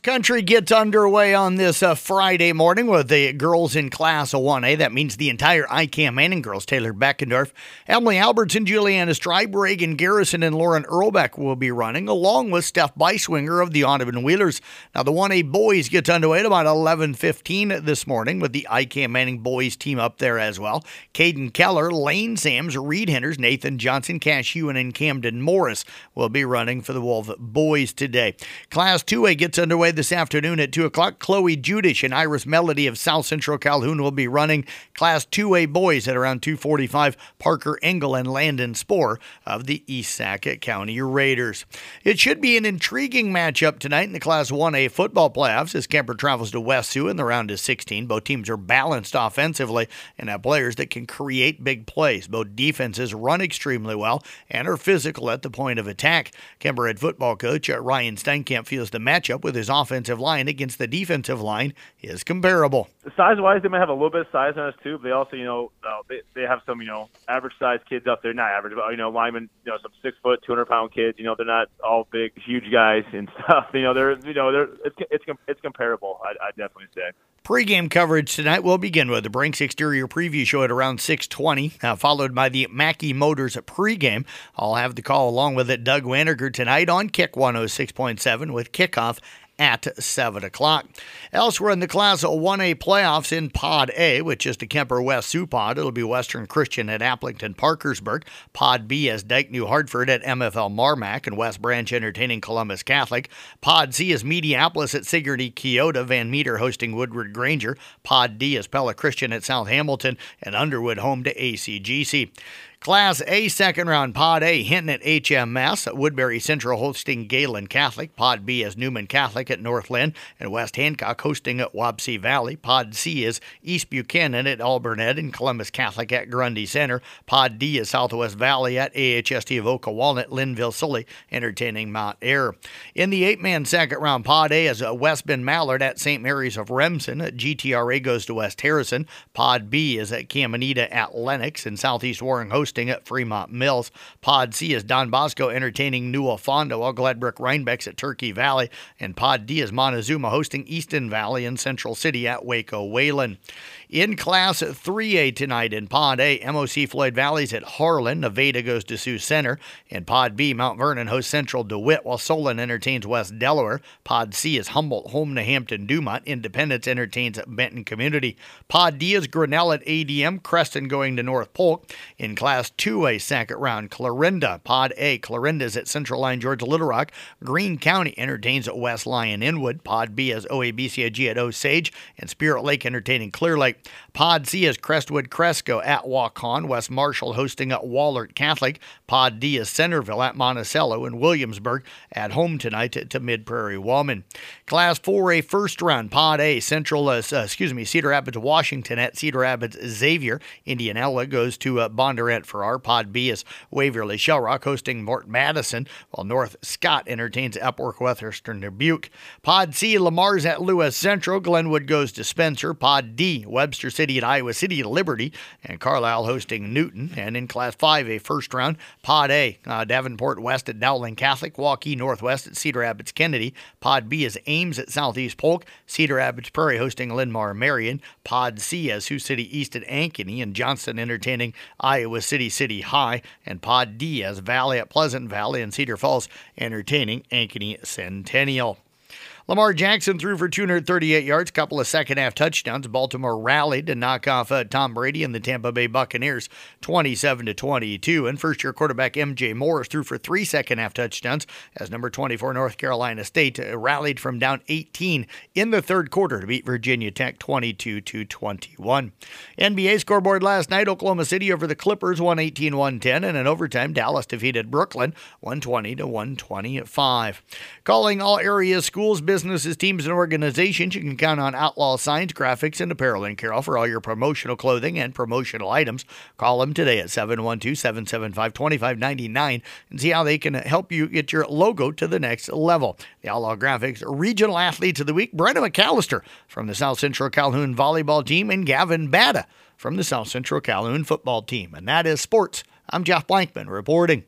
Country gets underway on this uh, Friday morning with the girls in Class 1A. That means the entire IKM Manning girls, Taylor Beckendorf, Emily Albertson, Juliana Stribe, Reagan Garrison, and Lauren Earlbeck will be running, along with Steph Beiswinger of the Audubon Wheelers. Now, the 1A boys gets underway at about 11.15 this morning with the IKM Manning boys team up there as well. Caden Keller, Lane Sams, Reed Henders, Nathan Johnson, Cash Hewen, and Camden Morris will be running for the Wolf boys today. Class 2A gets underway this afternoon at 2 o'clock. Chloe Judish and Iris Melody of South Central Calhoun will be running Class 2A boys at around 245. Parker Engel and Landon Spohr of the East Sac County Raiders. It should be an intriguing matchup tonight in the Class 1A football playoffs as Kuemper travels to West Sioux in the round of 16. Both teams are balanced offensively and have players that can create big plays. Both defenses run extremely well and are physical at the point of attack. Kuemper head football coach uh, Ryan Steinkamp feels the matchup with his offensive line against the defensive line is comparable. Size wise, they might have a little bit of size on us too, but they also, you know, uh, they, they have some, you know, average size kids up there. Not average, but, you know, linemen, you know, some six foot, 200 pound kids. You know, they're not all big, huge guys and stuff. You know, they're, you know, they're, it's, it's, it's comparable, I, I definitely say. Pre-game coverage tonight will begin with the Brinks Exterior Preview Show at around 6:20, uh, followed by the Mackey Motors pregame. I'll have the call along with it. Doug Waniger tonight on Kick 106.7 with kickoff at 7 o'clock. Elsewhere in the Class 1A playoffs in Pod A, which is the Kuemper West Sioux Pod, it'll be Western Christian at Aplington Parkersburg. Pod B is Dike New Hartford at MFL Marmac and West Branch entertaining Columbus Catholic. Pod C is Mediapolis at Sigourney Keota, Van Meter hosting Woodward Granger. Pod D is Pella Christian at South Hamilton, and Underwood home to ACGC. Class A second round Pod A Hinton at HMS, Woodbury Central hosting Gehlen Catholic, Pod B is Newman Catholic at Northland, and West Hancock hosting at Wapsie Valley. Pod C is East Buchanan at Alburnett and Columbus Catholic at Grundy Center. Pod D is Southwest Valley at AHST of Oka Walnut, Lynnville Sully entertaining Mount Ayr. In the eight man second round Pod A is uh, West Bend Mallard at St. Mary's of Remsen. GTRA goes to West Harrison. Pod B is at Caminita at Lenox, and Southeast Warren hosting hosting at Fremont Mills. Pod C is Don Bosco entertaining Newell Fonda, while Gladbrook Reinbeck's at Turkey Valley, and Pod D is Montezuma hosting Easton Valley and Central City at Waco Wayland. In Class at 3A tonight in Pod A, MOC Floyd Valley's at Harlan. Nevada goes to Sioux Center. In Pod B, Mount Vernon hosts Central DeWitt, while Solon entertains West Delaware. Pod C is Humboldt home to Hampton Dumont. Independence entertains Benton Community. Pod D is Grinnell at ADM. Creston going to North Polk. In Class 2A, second round, Clarinda. Pod A, Clarinda's at Central Lyon George Little Rock. Greene County entertains at West Lyon Inwood. Pod B is OABCIG at Osage. And Spirit Lake entertaining Clear Lake. Pod C is Crestwood Cresco at Waukon. West Marshall hosting at Wahlert Catholic. Pod D is Centerville at Monticello. And Williamsburg at home tonight to, to Mid Prairie Walman. Class 4A first round. Pod A, Central, uh, uh, excuse me, Cedar Rapids, Washington at Cedar Rapids Xavier. Indianola goes to uh, Bondurant Farrar. Pod B is Waverly Shell Rock hosting Fort Madison, while North Scott entertains Epworth Western Dubuque. Pod C, LeMars at Lewis Central. Glenwood goes to Spencer. Pod D, Webster City at Iowa City at Liberty, and Carlisle hosting Newton. And in Class 5A first round, Pod A, uh, Davenport West at Dowling Catholic, Waukee Northwest at Cedar Rapids Kennedy. Pod B is Ames at Southeast Polk, Cedar Rapids Prairie hosting Linn-Mar Marion. Pod C as Sioux City East at Ankeny, and Johnston entertaining Iowa City City High. And Pod D as Valley at Pleasant Valley and Cedar Falls entertaining Ankeny Centennial. Lamar Jackson threw for 238 yards, couple of second half touchdowns. Baltimore rallied to knock off uh, Tom Brady and the Tampa Bay Buccaneers 27 to 22. And first year quarterback MJ Morris threw for three second half touchdowns as number 24 North Carolina State uh, rallied from down 18 in the third quarter to beat Virginia Tech 22 to 21. NBA scoreboard last night Oklahoma City over the Clippers 118 110 and in overtime Dallas defeated Brooklyn 120 to 125. Calling all area schools businesses, teams, and organizations, you can count on Outlaw Signs, Graphics, and Apparel in Carroll for all your promotional clothing and promotional items. Call them today at 712 775 2599 and see how they can help you get your logo to the next level. The Outlaw Graphics Regional Athletes of the Week, Brenda McAllister from the South Central Calhoun Volleyball Team, and Gavin Bada from the South Central Calhoun Football Team. And that is sports. I'm Jeff Blankman reporting.